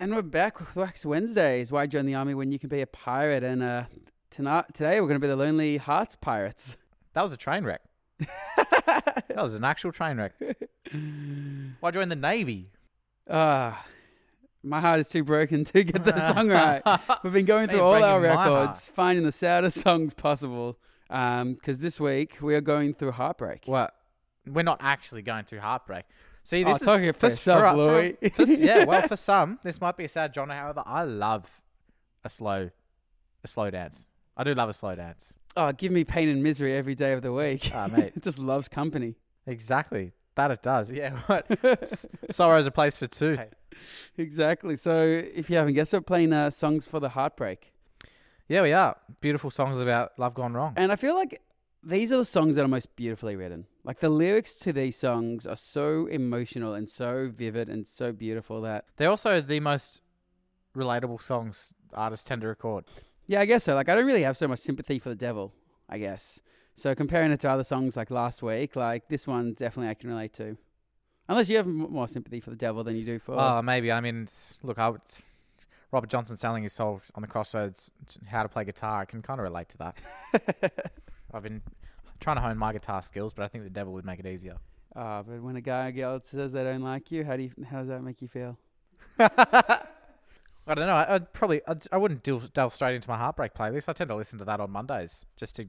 And we're back with Wax Wednesdays. Why join the army when you can be a pirate? And uh, tonight, today, we're going to be the Lonely Hearts Pirates. That was a train wreck. that was an actual train wreck. Why join the Navy? Ah, my heart is too broken to get that song right. We've been going through all our records, finding the saddest songs possible. Because this week we are going through heartbreak. What? We're not actually going through heartbreak. See, Oh, this is talk it for yourself, Louis. for- for- yeah, well, for some, this might be a sad genre. However, I love a slow, a slow dance. I do love a slow dance. Oh, give me pain and misery every day of the week. Ah, mate. it just loves company. Exactly. That it does. Yeah. What? S- Sorrow's a place for two. Exactly. So if you haven't guessed, we're playing uh, songs for the heartbreak. Yeah, we are. Beautiful songs about love gone wrong. And I feel like these are the songs that are most beautifully written. Like the lyrics to these songs are so emotional and so vivid and so beautiful that They're also the most relatable songs artists tend to record. yeah, I guess so. Like I don't really have so much sympathy for the devil, I guess. So comparing it to other songs like last week, like this one definitely I can relate to. Unless you have more sympathy for the devil than you do for Oh, maybe. I mean, look, I would, Robert Johnson selling his soul on the crossroads, how to play guitar. I can kind of relate to that. I've been trying to hone my guitar skills, but I think the devil would make it easier. Ah, but when a guy or girl says they don't like you, how do you, how does that make you feel? I don't know. I, I'd probably I'd, I wouldn't delve, delve straight into my heartbreak playlist. I tend to listen to that on Mondays, just to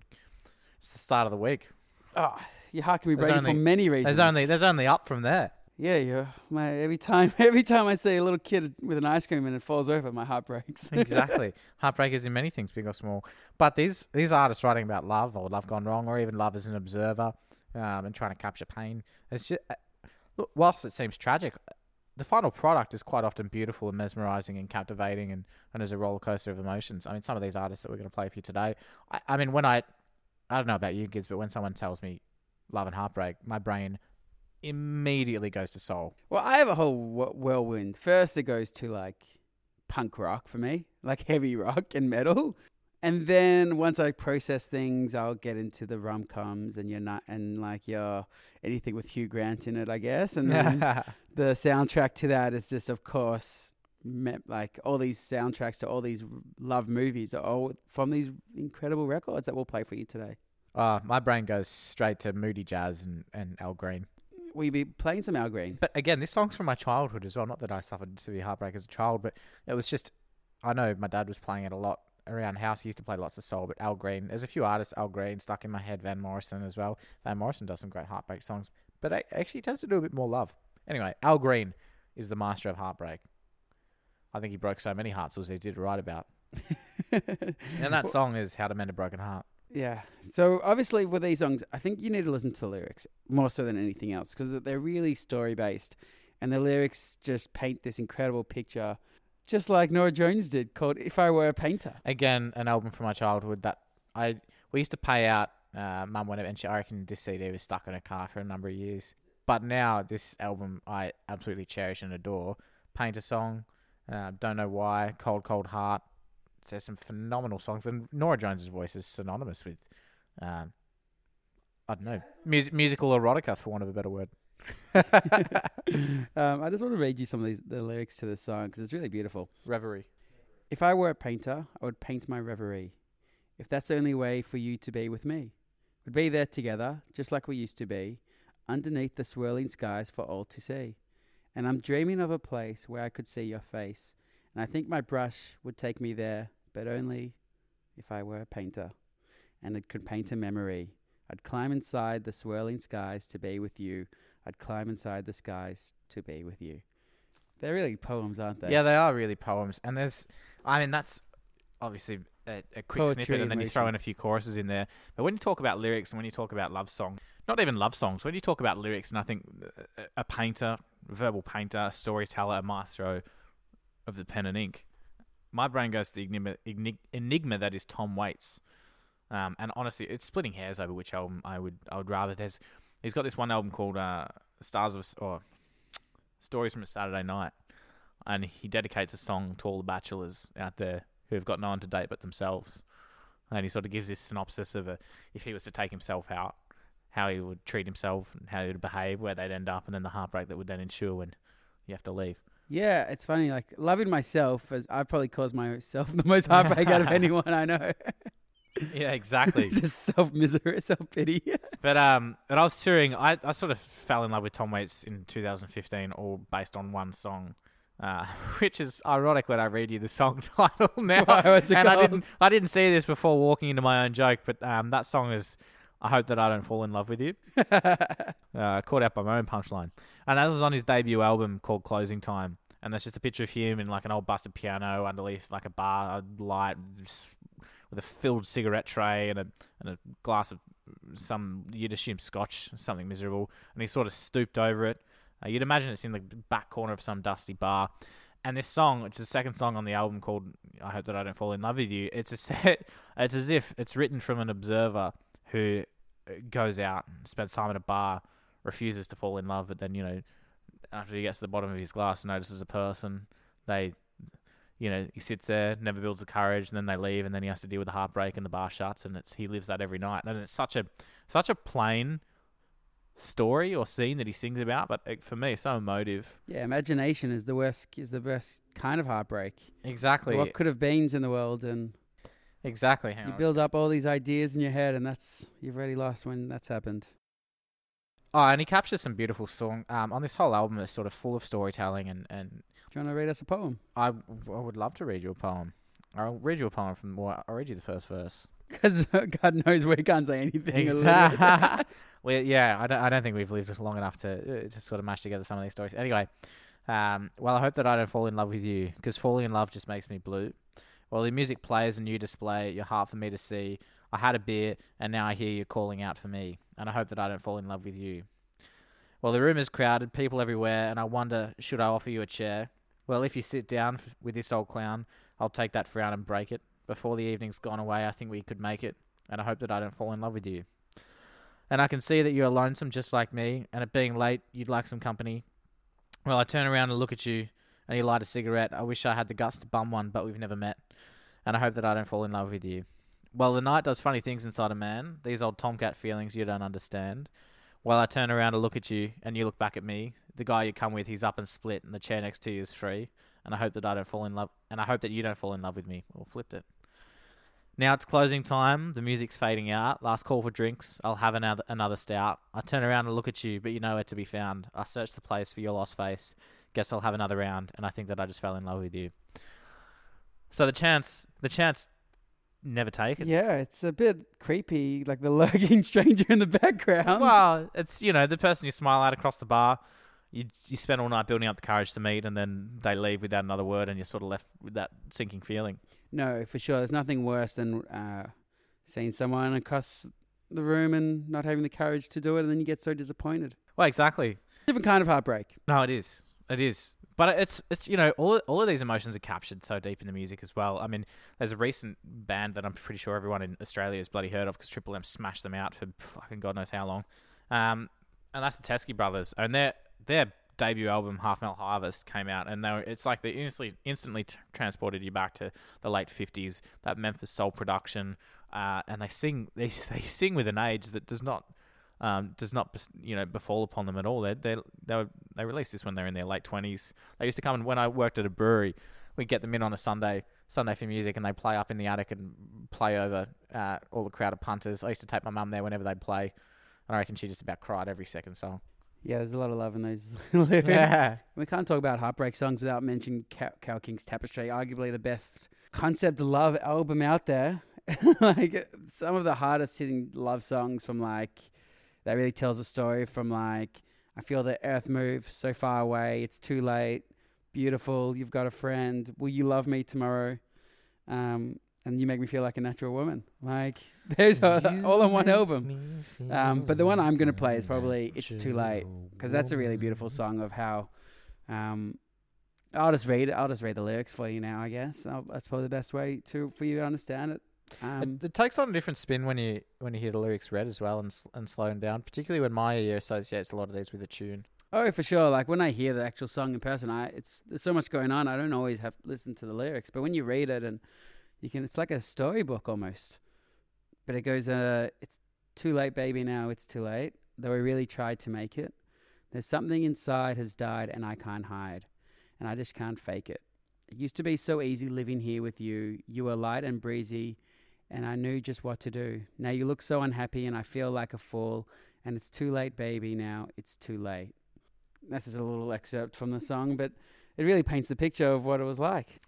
it's the start of the week. Oh, your heart can be There's breaking for only- many reasons. There's only there's only up from there. Yeah, yeah. My every time, every time I see a little kid with an ice cream and it falls over, my heart breaks. exactly. Heartbreak is in many things, big or small. But these these artists writing about love or love gone wrong, or even love as an observer, um, and trying to capture pain. It's just uh, look, whilst it seems tragic, the final product is quite often beautiful and mesmerizing and captivating, and and is a roller coaster of emotions. I mean, some of these artists that we're going to play for you today. I, I mean, when I I don't know about you kids, but when someone tells me love and heartbreak, my brain immediately goes to soul. well, I have a whole wh- whirlwind. First, it goes to like punk rock for me, like heavy rock and metal, and then once I process things, I'll get into the rom coms and your not and like your anything with Hugh Grant in it, I guess, and then the soundtrack to that is just, of course, like all these soundtracks to all these love movies are all from these incredible records that we'll play for you today. Uh, my brain goes straight to moody jazz and, and Al Green. We'll be playing some Al Green. But again, this song's from my childhood as well. Not that I suffered severe heartbreak as a child, but it was just. I know my dad was playing it a lot around house. He used to play lots of soul, but Al Green. There's a few artists. Al Green stuck in my head. Van Morrison as well. Van Morrison does some great heartbreak songs, but a- actually tends to do a bit more love. Anyway, Al Green is the master of heartbreak. I think he broke so many hearts as he did write about. And that song is "How to Mend a Broken Heart." Yeah. So obviously with these songs, I think you need to listen to lyrics more so than anything else because they're really story based, and the lyrics just paint this incredible picture, just like Norah Jones did, called "If I Were a Painter." again an album from my childhood that I we used to pay out uh, mum whenever and she, I reckon this CD was stuck in her car for a number of years. But now this album I absolutely cherish and adore. Paint a song, uh, don't know why. Cold Cold Heart. There's some phenomenal songs and Norah Jones's voice is synonymous with, um, I don't know, mus- musical erotica for want of a better word. um, I just want to read you some of these the lyrics to this song because it's really beautiful. Reverie. If I were a painter, I would paint my reverie. If that's the only way for you to be with me, we'd be there together, just like we used to be, underneath the swirling skies for all to see. And I'm dreaming of a place where I could see your face, and I think my brush would take me there, but only if I were a painter, and it could paint a memory. I'd climb inside the swirling skies to be with you. I'd climb inside the skies to be with you. They're really poems, aren't they? Yeah, they are really poems, and there's, I mean, that's obviously a, a quick Poetry, snippet, and then you throw in a few choruses in there. But when you talk about lyrics and when you talk about love songs, not even love songs, when you talk about lyrics, and I think a, a painter, verbal painter, a storyteller, a maestro of the pen and ink, my brain goes to the enigma, enigma that is Tom Waits. Um, and honestly, it's splitting hairs over which album I would I would rather. There's he's got this one album called uh, Stars of or Stories from a Saturday Night, and he dedicates a song to all the bachelors out there who have got no one to date but themselves. And he sort of gives this synopsis of a, if he was to take himself out, how he would treat himself and how he would behave, where they'd end up, and then the heartbreak that would then ensue when you have to leave. Yeah, it's funny. Like loving myself, as I've probably caused myself the most heartbreak out of anyone I know. Yeah, exactly. Just self misery, self pity. But um, when I was touring, I, I sort of fell in love with Tom Waits in 2015, all based on one song, uh, which is ironic when I read you the song title now. Why, what's it and I didn't I didn't see this before walking into my own joke, but um, that song is I hope that I don't fall in love with you. Uh, caught out by my own punchline, and that was on his debut album called Closing Time. And that's just a picture of him in like an old busted piano underneath like a bar light with a filled cigarette tray and a and a glass of some you'd assume scotch, something miserable, and he sort of stooped over it. Uh, you'd imagine it's in the back corner of some dusty bar. And this song, it's the second song on the album called "I Hope That I Don't Fall in Love with You." It's a set. It's as if it's written from an observer who uh, goes out, spends time at a bar, refuses to fall in love, but then you know, after he gets to the bottom of his glass, and notices a person. They, you know, he sits there, never builds the courage, and then they leave, and then he has to deal with the heartbreak, and the bar shuts, and it's he lives that every night, and it's such a such a plain story or scene that he sings about, but uh, for me, it's so emotive. yeah, imagination is the worst. Is the best kind of heartbreak. Exactly. What could have been in the world, and Exactly. Hang you on. build up all these ideas in your head, and that's you've already lost when that's happened. Oh, and he captures some beautiful song. Um, on this whole album is sort of full of storytelling, and and Do you want to read us a poem? I, I would love to read you a poem. I'll read you a poem from. Well, I'll read you the first verse. Because God knows we can't say anything. Exactly. well, yeah, I don't, I don't think we've lived long enough to uh, to sort of mash together some of these stories. Anyway, um, well, I hope that I don't fall in love with you because falling in love just makes me blue. While the music plays and you display your heart for me to see, I had a beer and now I hear you calling out for me, and I hope that I don't fall in love with you. Well, the room is crowded, people everywhere, and I wonder should I offer you a chair? Well, if you sit down with this old clown, I'll take that frown and break it. Before the evening's gone away, I think we could make it, and I hope that I don't fall in love with you. And I can see that you're lonesome just like me, and it being late, you'd like some company. Well, I turn around and look at you, and you light a cigarette. I wish I had the guts to bum one, but we've never met, and I hope that I don't fall in love with you. Well, the night does funny things inside a man, these old tomcat feelings you don't understand. While I turn around to look at you, and you look back at me, the guy you come with, he's up and split, and the chair next to you is free. And I hope that I don't fall in love, and I hope that you don't fall in love with me, or flipped it. Now it's closing time. The music's fading out. Last call for drinks. I'll have another another stout. I turn around and look at you, but you're nowhere to be found. I search the place for your lost face. Guess I'll have another round, and I think that I just fell in love with you. So the chance, the chance, never take it. Yeah, it's a bit creepy, like the lurking stranger in the background. Well, it's you know the person you smile at across the bar. You you spend all night building up the courage to meet, and then they leave without another word, and you're sort of left with that sinking feeling. No, for sure. There's nothing worse than uh, seeing someone across the room and not having the courage to do it, and then you get so disappointed. Well, exactly. Different kind of heartbreak. No, it is. It is. But it's it's you know all all of these emotions are captured so deep in the music as well. I mean, there's a recent band that I'm pretty sure everyone in Australia has bloody heard of because Triple M smashed them out for fucking god knows how long. Um, and that's the Teskey Brothers, and their their debut album Half Mile Harvest came out, and they were, it's like they instantly instantly t- transported you back to the late '50s, that Memphis soul production, uh, and they sing they they sing with an age that does not um, does not you know befall upon them at all. They they they, were, they released this when they're in their late twenties. They used to come and when I worked at a brewery, we'd get them in on a Sunday Sunday for music, and they play up in the attic and play over uh, all the crowd of punters. I used to take my mum there whenever they'd play, and I reckon she just about cried every second song. Yeah, there's a lot of love in those lyrics. Yeah. We can't talk about heartbreak songs without mentioning Cow, Carole King's Tapestry, arguably the best concept love album out there. like some of the hardest hitting love songs from like that really tells a story from like I feel the earth move so far away, it's too late, beautiful, you've got a friend, will you love me tomorrow? Um, and you make me feel like a natural woman. Like there's all, all on one album. Um, but the one I'm gonna play is probably "It's Too Late" because that's a really beautiful song of how. Um, I'll just read it. I'll just read the lyrics for you now. I guess i that's probably the best way to for you to understand it. Um, it, it takes on a different spin when you when you hear the lyrics read as well and and slowing down, particularly when my ear associates a lot of these with a tune. oh, for sure. Like when I hear the actual song in person, I it's there's so much going on. I don't always have to listen to the lyrics, but when you read it and you can, it's like a storybook almost. But it goes, uh, it's too late, baby. Now it's too late. Though I really tried to make it, there's something inside has died, and I can't hide. and I just can't fake it. It used to be so easy living here with you. You were light and breezy, and I knew just what to do. Now you look so unhappy, and I feel like a fool. And it's too late, baby. Now it's too late. This is a little excerpt from the song, but it really paints the picture of what it was like.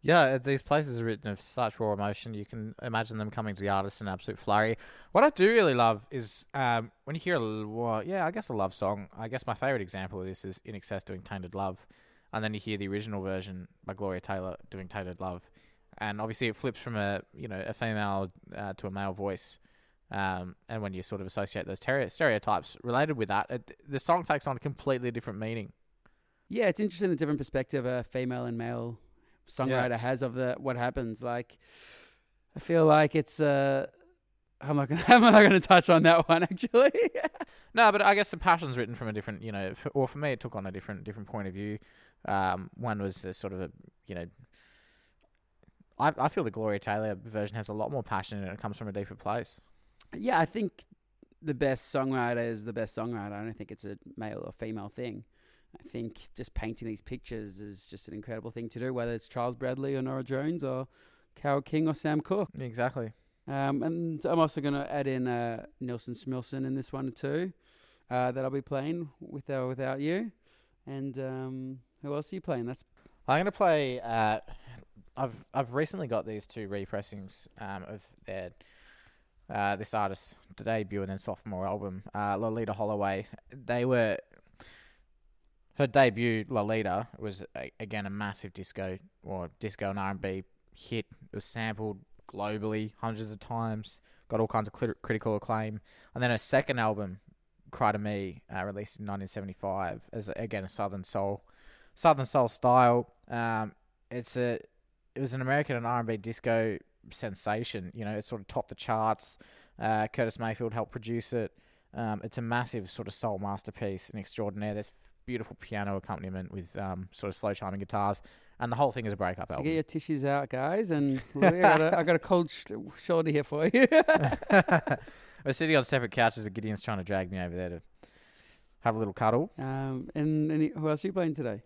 Yeah, these places are written of such raw emotion. You can imagine them coming to the artist in absolute flurry. What I do really love is um, when you hear a well, yeah, I guess a love song. I guess my favorite example of this is INXS doing Tainted Love, and then you hear the original version by Gloria Taylor doing Tainted Love, and obviously it flips from a you know a female uh, to a male voice. Um, and when you sort of associate those tereo- stereotypes related with that, it, the song takes on a completely different meaning. Yeah, it's interesting the different perspective a female and male songwriter has of the what happens. Like, I feel like it's. Uh, I'm not gonna. I'm not gonna touch on that one actually. No, but I guess the passion's written from a different, you know, or for me, it took on a different, different point of view. Um, one was a sort of a, you know, I, I feel the Gloria Taylor version has a lot more passion and it comes from a deeper place. yeah, I think the best songwriter is the best songwriter. I don't think it's a male or female thing. I think just painting these pictures is just an incredible thing to do, whether it's Charles Bradley or Norah Jones or Carole King or Sam Cooke. Exactly. Um, and I'm also going to add in uh, Nilsson Schmilsson in this one too, uh, that I'll be playing with or without you. And um, who else are you playing? That's I'm gonna play. Uh, I've I've recently got these two repressings um, of their uh, this artist's debut and then sophomore album, uh, Loleatta Holloway. They were her debut. Loleatta was a, again a massive disco or disco and R and B hit. It was sampled globally hundreds of times. Got all kinds of crit- critical acclaim. And then her second album, Cry to Me, uh, released in 1975, as again a southern soul Southern Soul style. Um, it's a it was an American and R and B disco sensation. You know, it sort of topped the charts. Uh, Curtis Mayfield helped produce it. Um, it's a massive sort of soul masterpiece, an extraordinaire. There's beautiful piano accompaniment with um, sort of slow chiming guitars, and the whole thing is a breakup so album. get your tissues out, guys. And I got a, I got a cold sh- shoulder here for you. We're sitting on separate couches, but Gideon's trying to drag me over there to have a little cuddle. um, and, and who else are you playing today?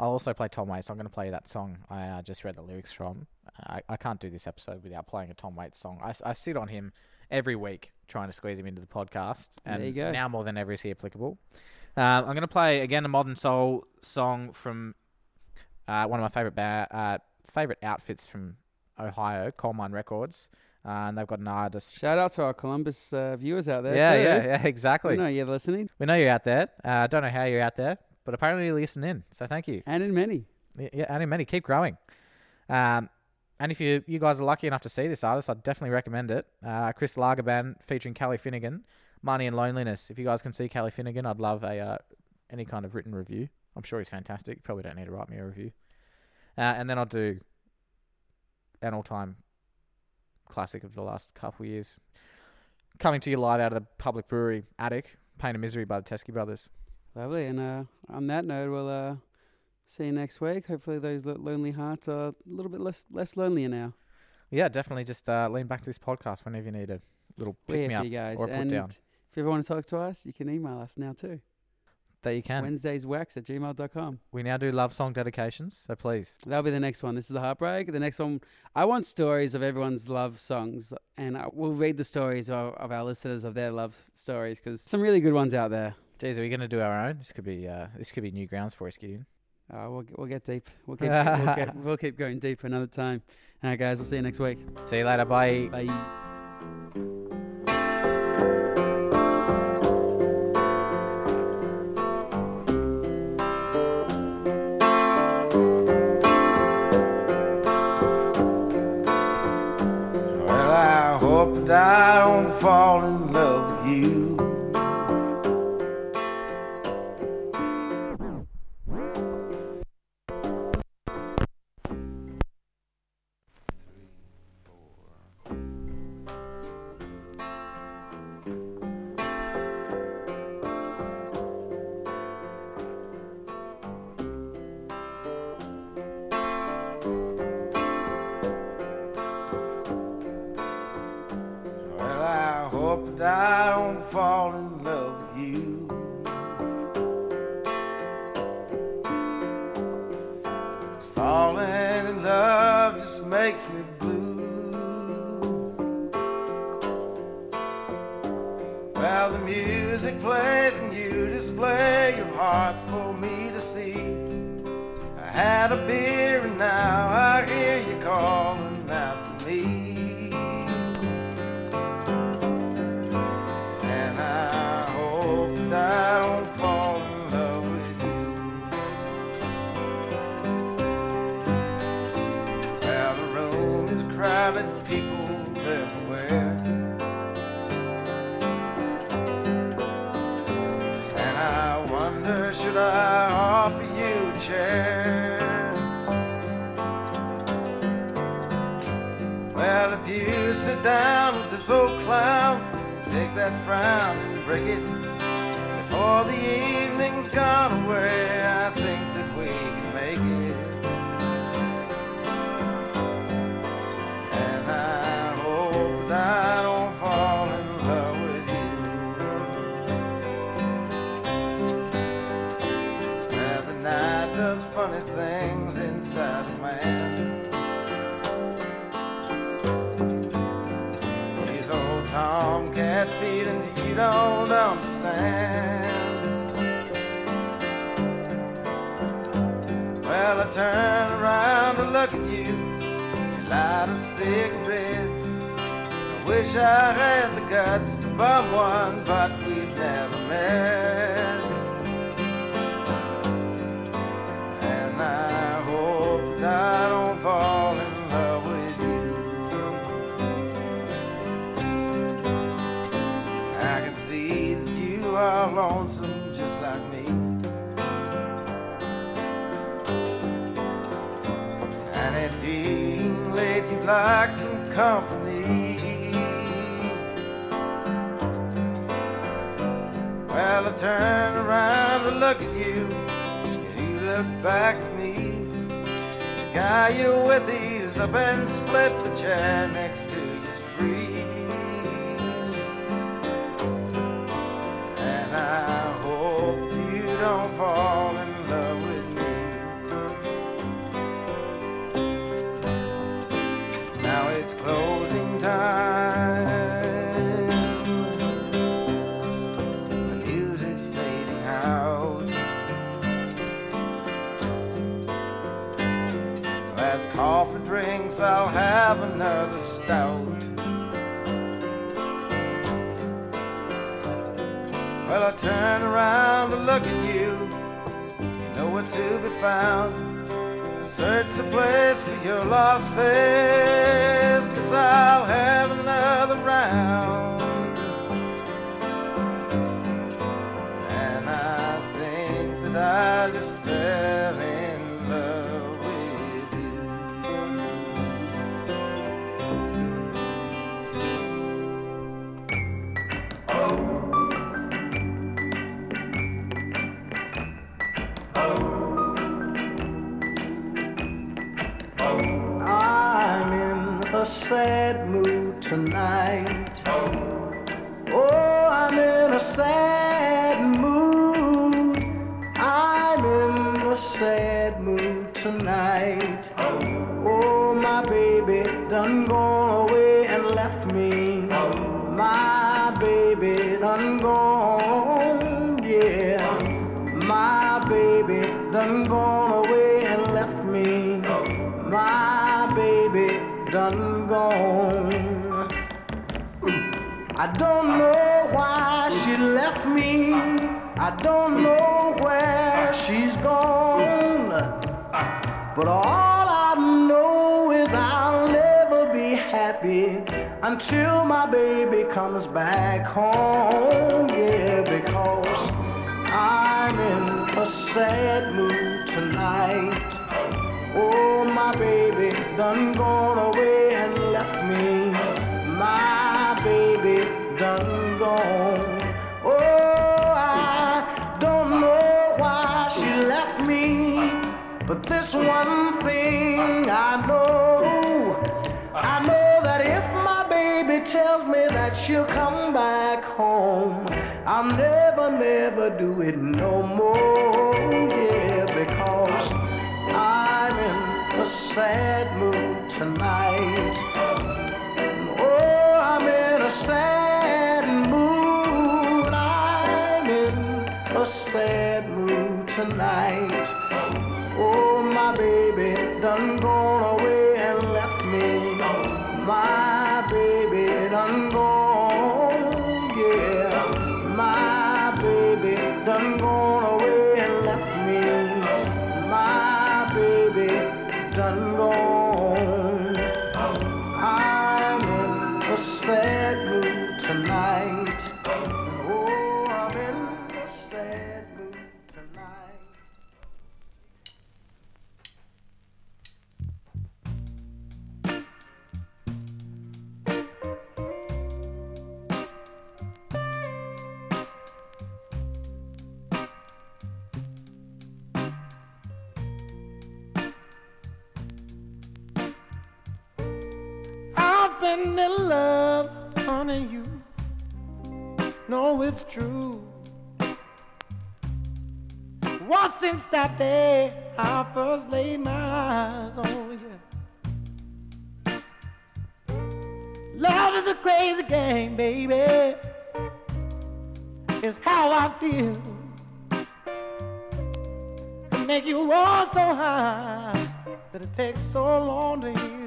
I'll also play Tom Waits. I'm going to play that song I uh, just read the lyrics from. I, I can't do this episode without playing a Tom Waits song. I, I sit on him every week trying to squeeze him into the podcast. And There you go. now more than ever is he applicable. Um, I'm going to play, again, a modern soul song from uh, one of my favorite ba- uh, favorite outfits from Ohio, Colemine Records. Uh, and they've got an artist. Shout out to our Columbus uh, viewers out there. Yeah, too. yeah, yeah, exactly. We know you're listening, We know you're out there. I uh, don't know how you're out there, but apparently you listen in. So thank you. and in many. Yeah, and in many, keep growing. Um, and if you you guys are lucky enough to see this artist, I'd definitely recommend it. Uh, Kris Lager Band featuring Callie Finnegan, Money and Loneliness. If you guys can see Callie Finnegan, I'd love a uh, any kind of written review. I'm sure he's fantastic. Probably don't need to write me a review. Uh, and then I'll do an all-time classic of the last couple of years, coming to you live out of the public brewery attic, Pain and Misery by the Teskey Brothers. Lovely. And uh, on that note, we'll uh, see you next week. Hopefully, those lo- lonely hearts are a little bit less less lonelier now. Yeah, definitely just uh, lean back to this podcast whenever you need a little We're pick here me for up you guys. or a put and down. if you ever want to talk to us, you can email us now too. that you can. Wednesdays wax at gmail.com. we now do love song dedications, so please. That'll be the next one. This is the heartbreak. The next one, I want stories of everyone's love songs, and I, we'll read the stories of, of our listeners of their love stories because some really good ones out there. Jeez, are we going to do our own? This could be uh, this could be new grounds for us, Gideon. Uh, we'll we'll get deep. We'll keep we'll, get, we'll keep going deep another time. All right, guys. We'll see you next week. See you later. Bye. Bye. Well, I hope that I don't fall in music plays and you display your heart for me to see. I had a beer and now I hear you calling that frown and break it. Before the evening's gone away, I think that we feelings you don't understand. Well, I turn around to look at you. You light a cigarette. I wish I had the guts to bum one, but we've never met. Like some company. Well, I turn around to look at you, and you look back at me. The guy you're with, he's up and split the chair next to I turn around to look at you. You know where to be found. I Search the place for your lost face, cause I'll have another round. Sad mood tonight. Oh, I'm in a sad mood. I'm in a sad mood tonight. Oh, my baby done gone away and left me. My baby done gone, yeah. My baby done gone away and left me. My baby done I don't know why she left me. I don't know where she's gone. But all I know is I'll never be happy until my baby comes back home. Yeah, because I'm in a sad mood tonight. Oh, my baby done gone away But this one thing I know. I know that if my baby tells me that she'll come back home, I'll never, never do it no more. Yeah, because I'm in a sad mood tonight. Oh, I'm in a sad mood. I'm in a sad mood tonight. Baby done gone away and left me. My baby done gone, yeah. My baby done gone away and left me. My baby done gone. I'm in a sad mood tonight. It's true. What since that day I first laid my eyes on you. Love is a crazy game, baby. It's how I feel. Make you want so high that it takes so long to heal.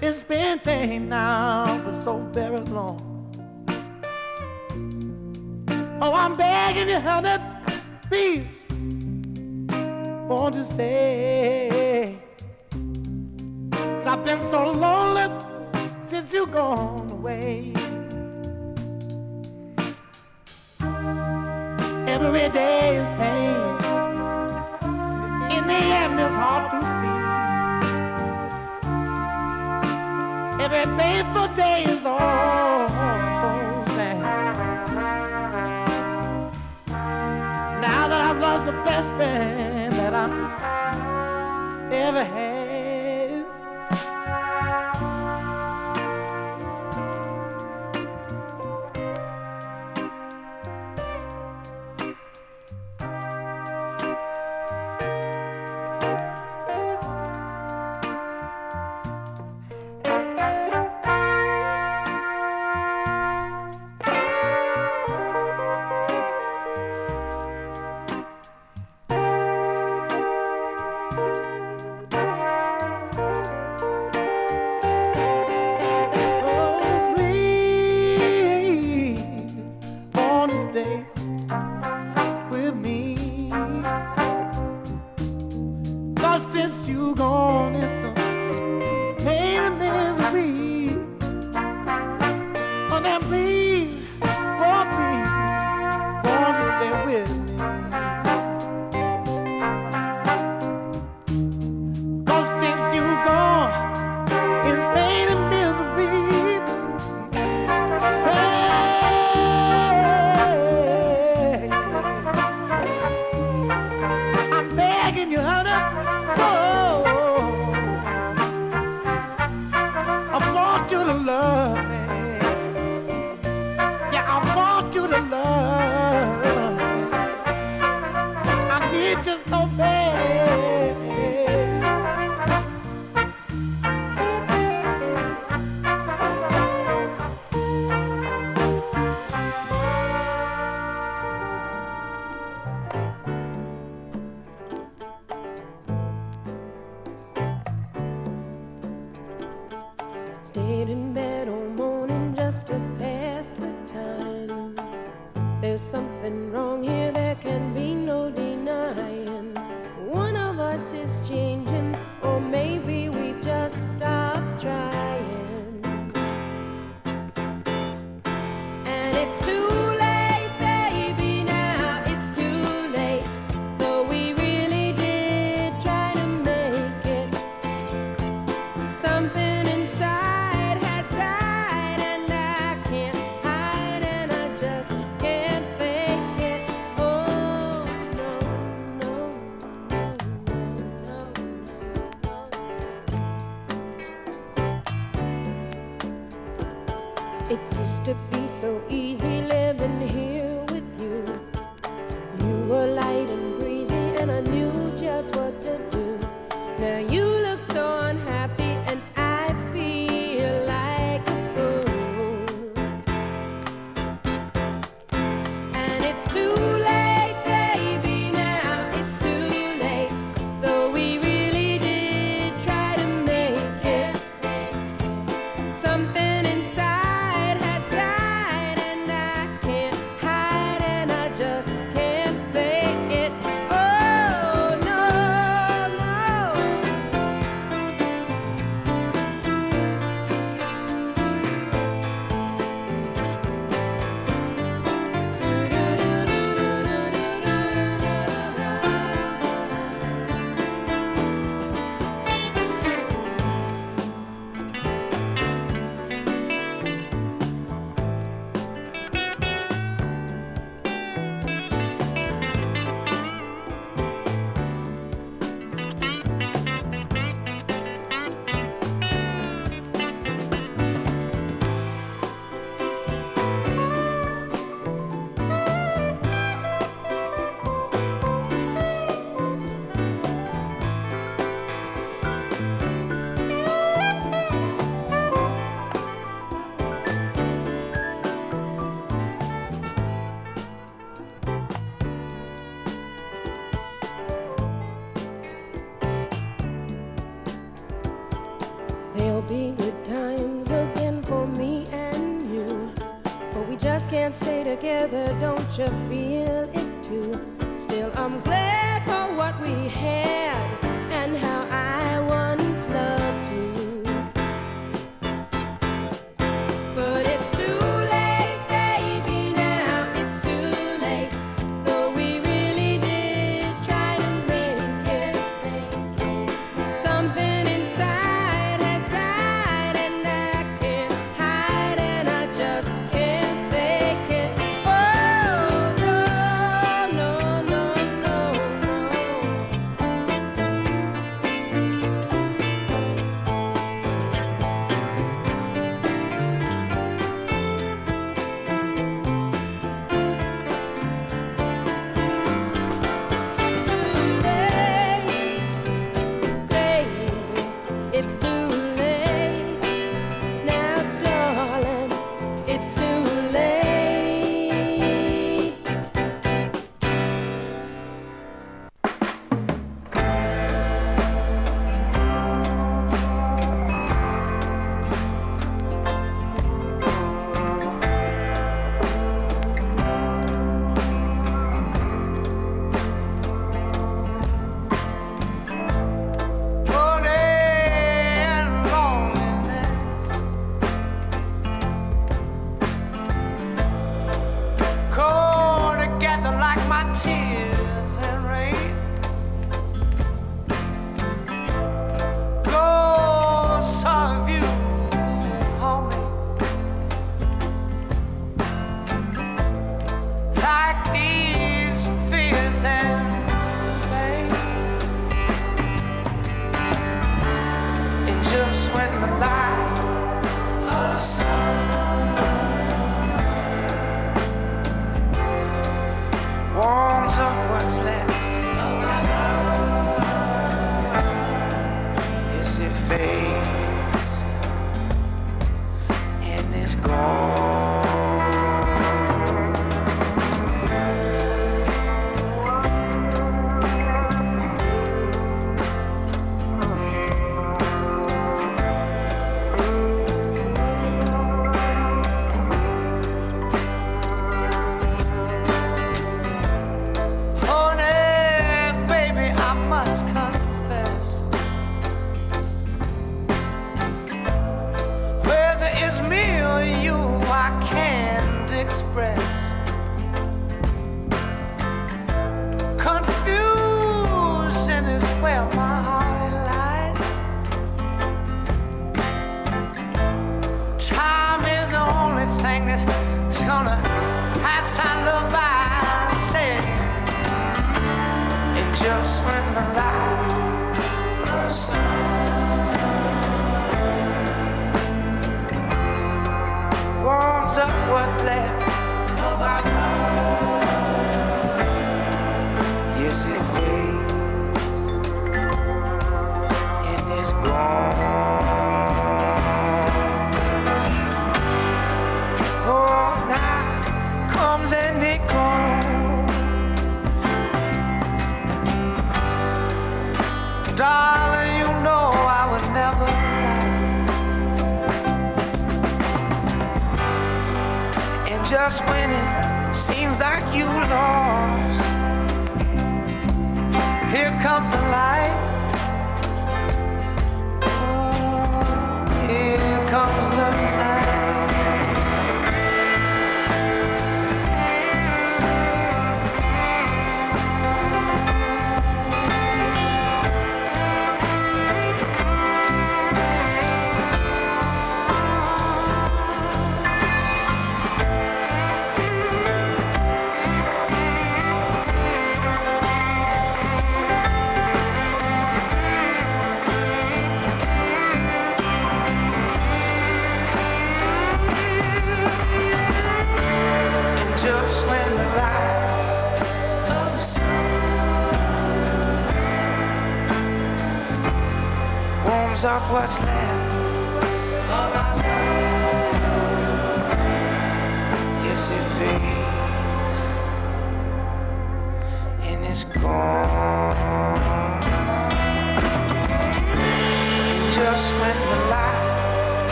It's been pain now for so very long. Oh, I'm begging you, honey, please, won't you stay? Cause I've been so lonely since you gone away. Every day is pain. In the end, it's hard to see. Every painful day is all so sad. Now that I've lost the best friend that I've ever had. Stayed in bed all morning just to pass the time. There's something wrong here, there can be no denying. One of us is changing, Something together, don't you feel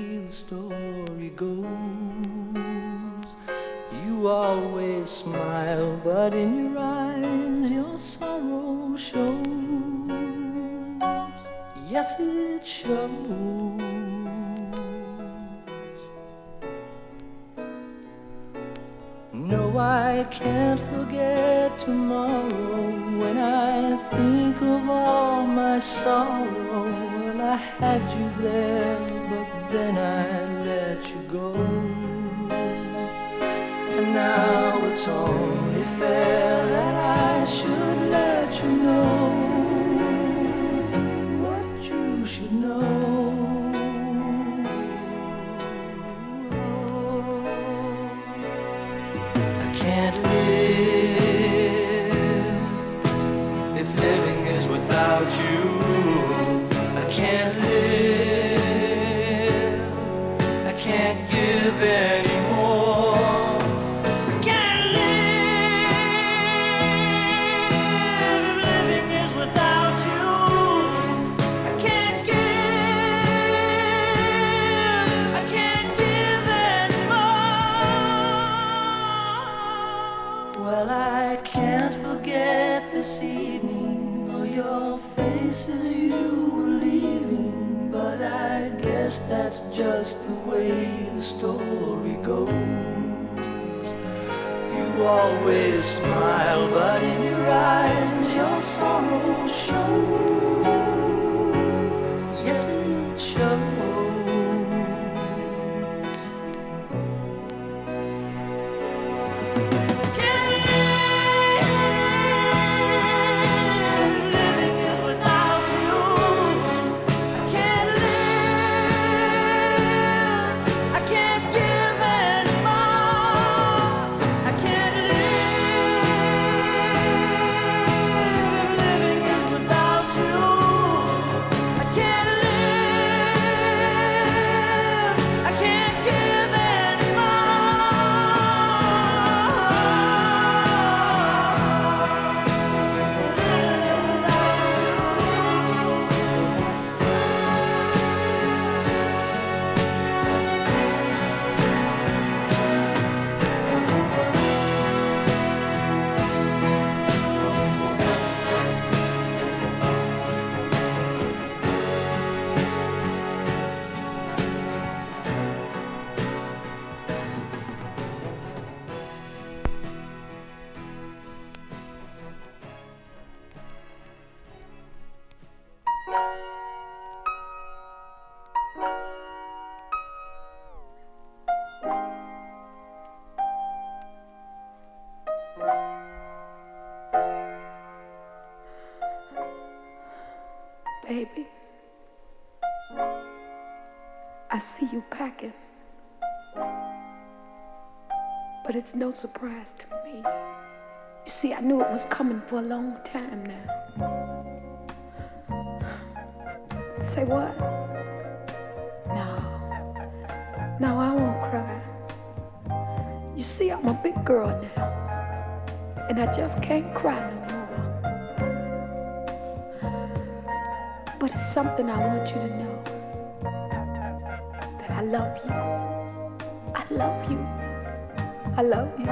the story goes. You always smile, but in your eyes your sorrow shows. Yes, it shows. No, I can't forget tomorrow when I think of all my sorrow. when I had you there, but then I let you go. And now it's only fair always smile, but in your eyes your sorrow shows. But it's no surprise to me. You see, I knew it was coming for a long time now. Say what? No. No, I won't cry. You see, I'm a big girl now. And I just can't cry no more. But it's something I want you to know love you. I love you. I love you.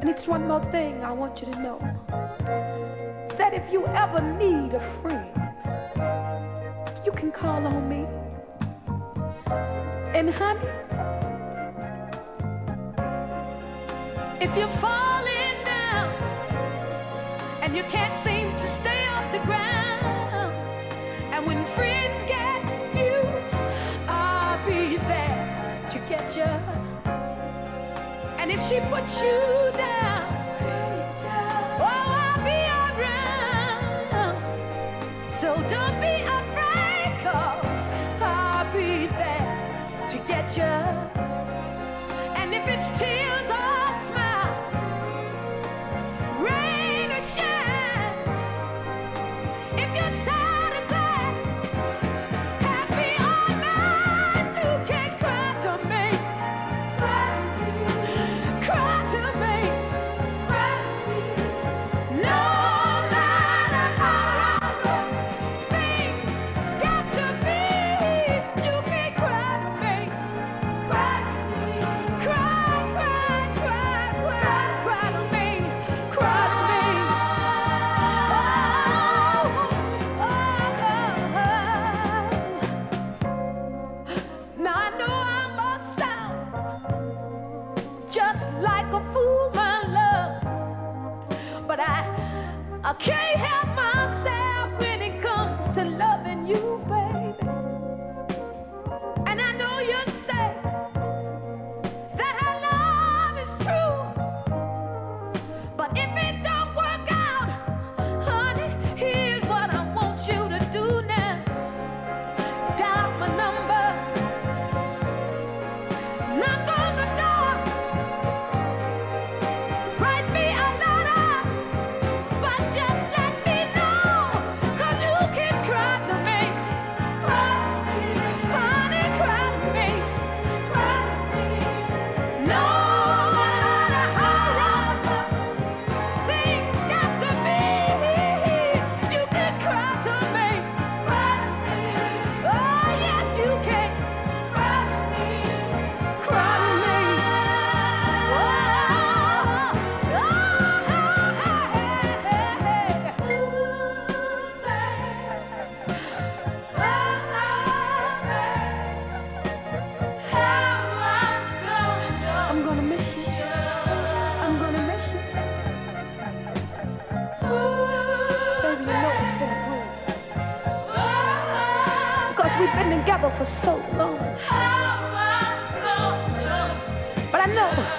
And it's one more thing I want you to know that if you ever need a friend, you can call on me. And honey, if you're falling down and you can't seem to stay off the ground, she put you down. I know.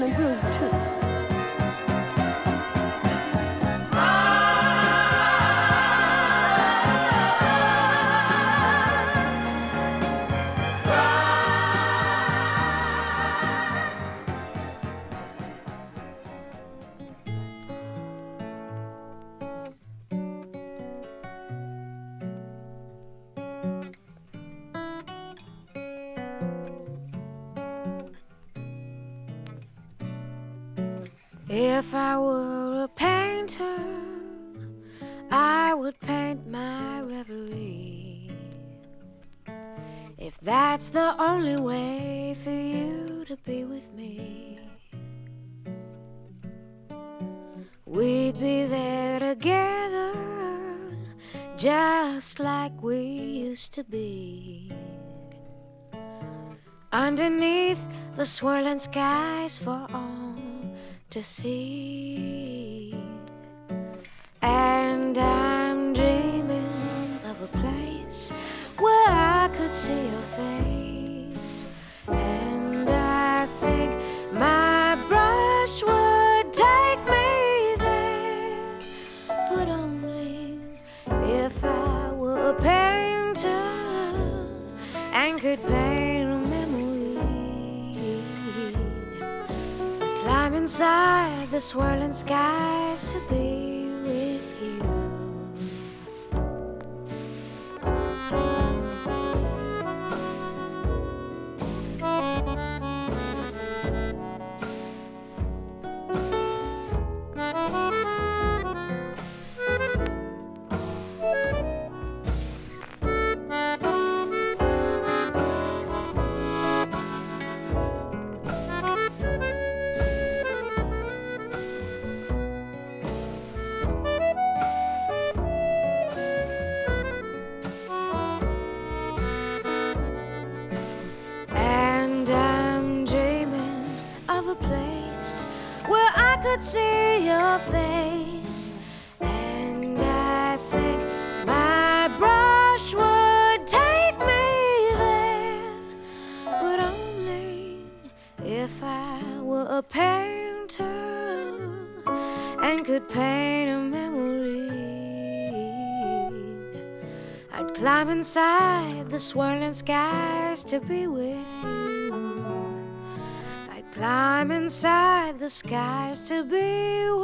มัน If I were a painter, I would paint my reverie. If that's the only way for you to be with me, we'd be there together, just like we used to be. Underneath the swirling skies for all to see. And I'm inside the swirling skies to be inside the swirling skies to be with you. I'd climb inside the skies to be with